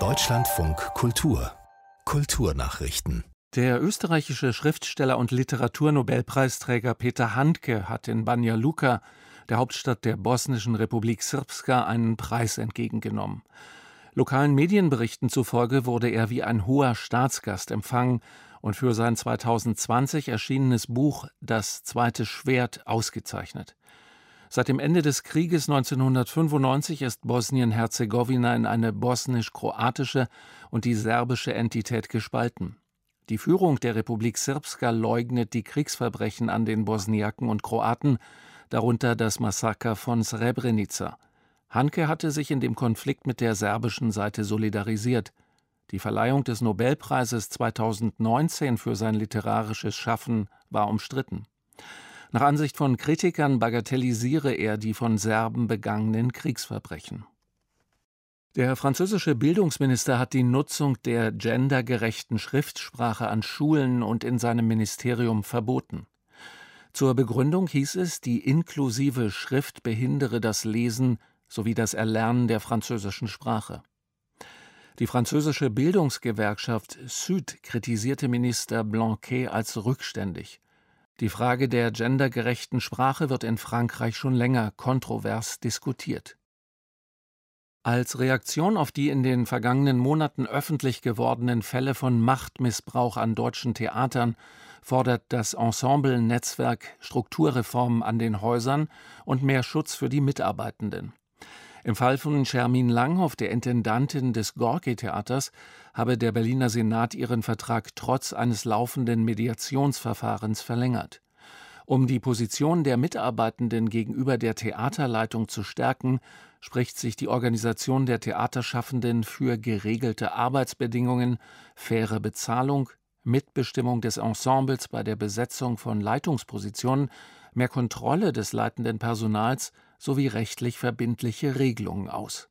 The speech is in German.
Deutschlandfunk Kultur Kulturnachrichten der österreichische Schriftsteller und Literaturnobelpreisträger Peter Handke hat in Banja Luka, der Hauptstadt der bosnischen Republik Srpska, einen Preis entgegengenommen. Lokalen Medienberichten zufolge wurde er wie ein hoher Staatsgast empfangen und für sein 2020 erschienenes Buch Das zweite Schwert ausgezeichnet. Seit dem Ende des Krieges 1995 ist Bosnien-Herzegowina in eine bosnisch-kroatische und die serbische Entität gespalten. Die Führung der Republik Srpska leugnet die Kriegsverbrechen an den Bosniaken und Kroaten, darunter das Massaker von Srebrenica. Hanke hatte sich in dem Konflikt mit der serbischen Seite solidarisiert. Die Verleihung des Nobelpreises 2019 für sein literarisches Schaffen war umstritten. Nach Ansicht von Kritikern bagatellisiere er die von Serben begangenen Kriegsverbrechen. Der französische Bildungsminister hat die Nutzung der gendergerechten Schriftsprache an Schulen und in seinem Ministerium verboten. Zur Begründung hieß es, die inklusive Schrift behindere das Lesen sowie das Erlernen der französischen Sprache. Die französische Bildungsgewerkschaft Süd kritisierte Minister Blanquet als rückständig. Die Frage der gendergerechten Sprache wird in Frankreich schon länger kontrovers diskutiert. Als Reaktion auf die in den vergangenen Monaten öffentlich gewordenen Fälle von Machtmissbrauch an deutschen Theatern fordert das Ensemble-Netzwerk Strukturreformen an den Häusern und mehr Schutz für die Mitarbeitenden. Im Fall von Shermin Langhoff, der Intendantin des Gorki-Theaters, habe der Berliner Senat ihren Vertrag trotz eines laufenden Mediationsverfahrens verlängert. Um die Position der Mitarbeitenden gegenüber der Theaterleitung zu stärken, spricht sich die Organisation der Theaterschaffenden für geregelte Arbeitsbedingungen, faire Bezahlung, Mitbestimmung des Ensembles bei der Besetzung von Leitungspositionen, mehr Kontrolle des leitenden Personals sowie rechtlich verbindliche Regelungen aus.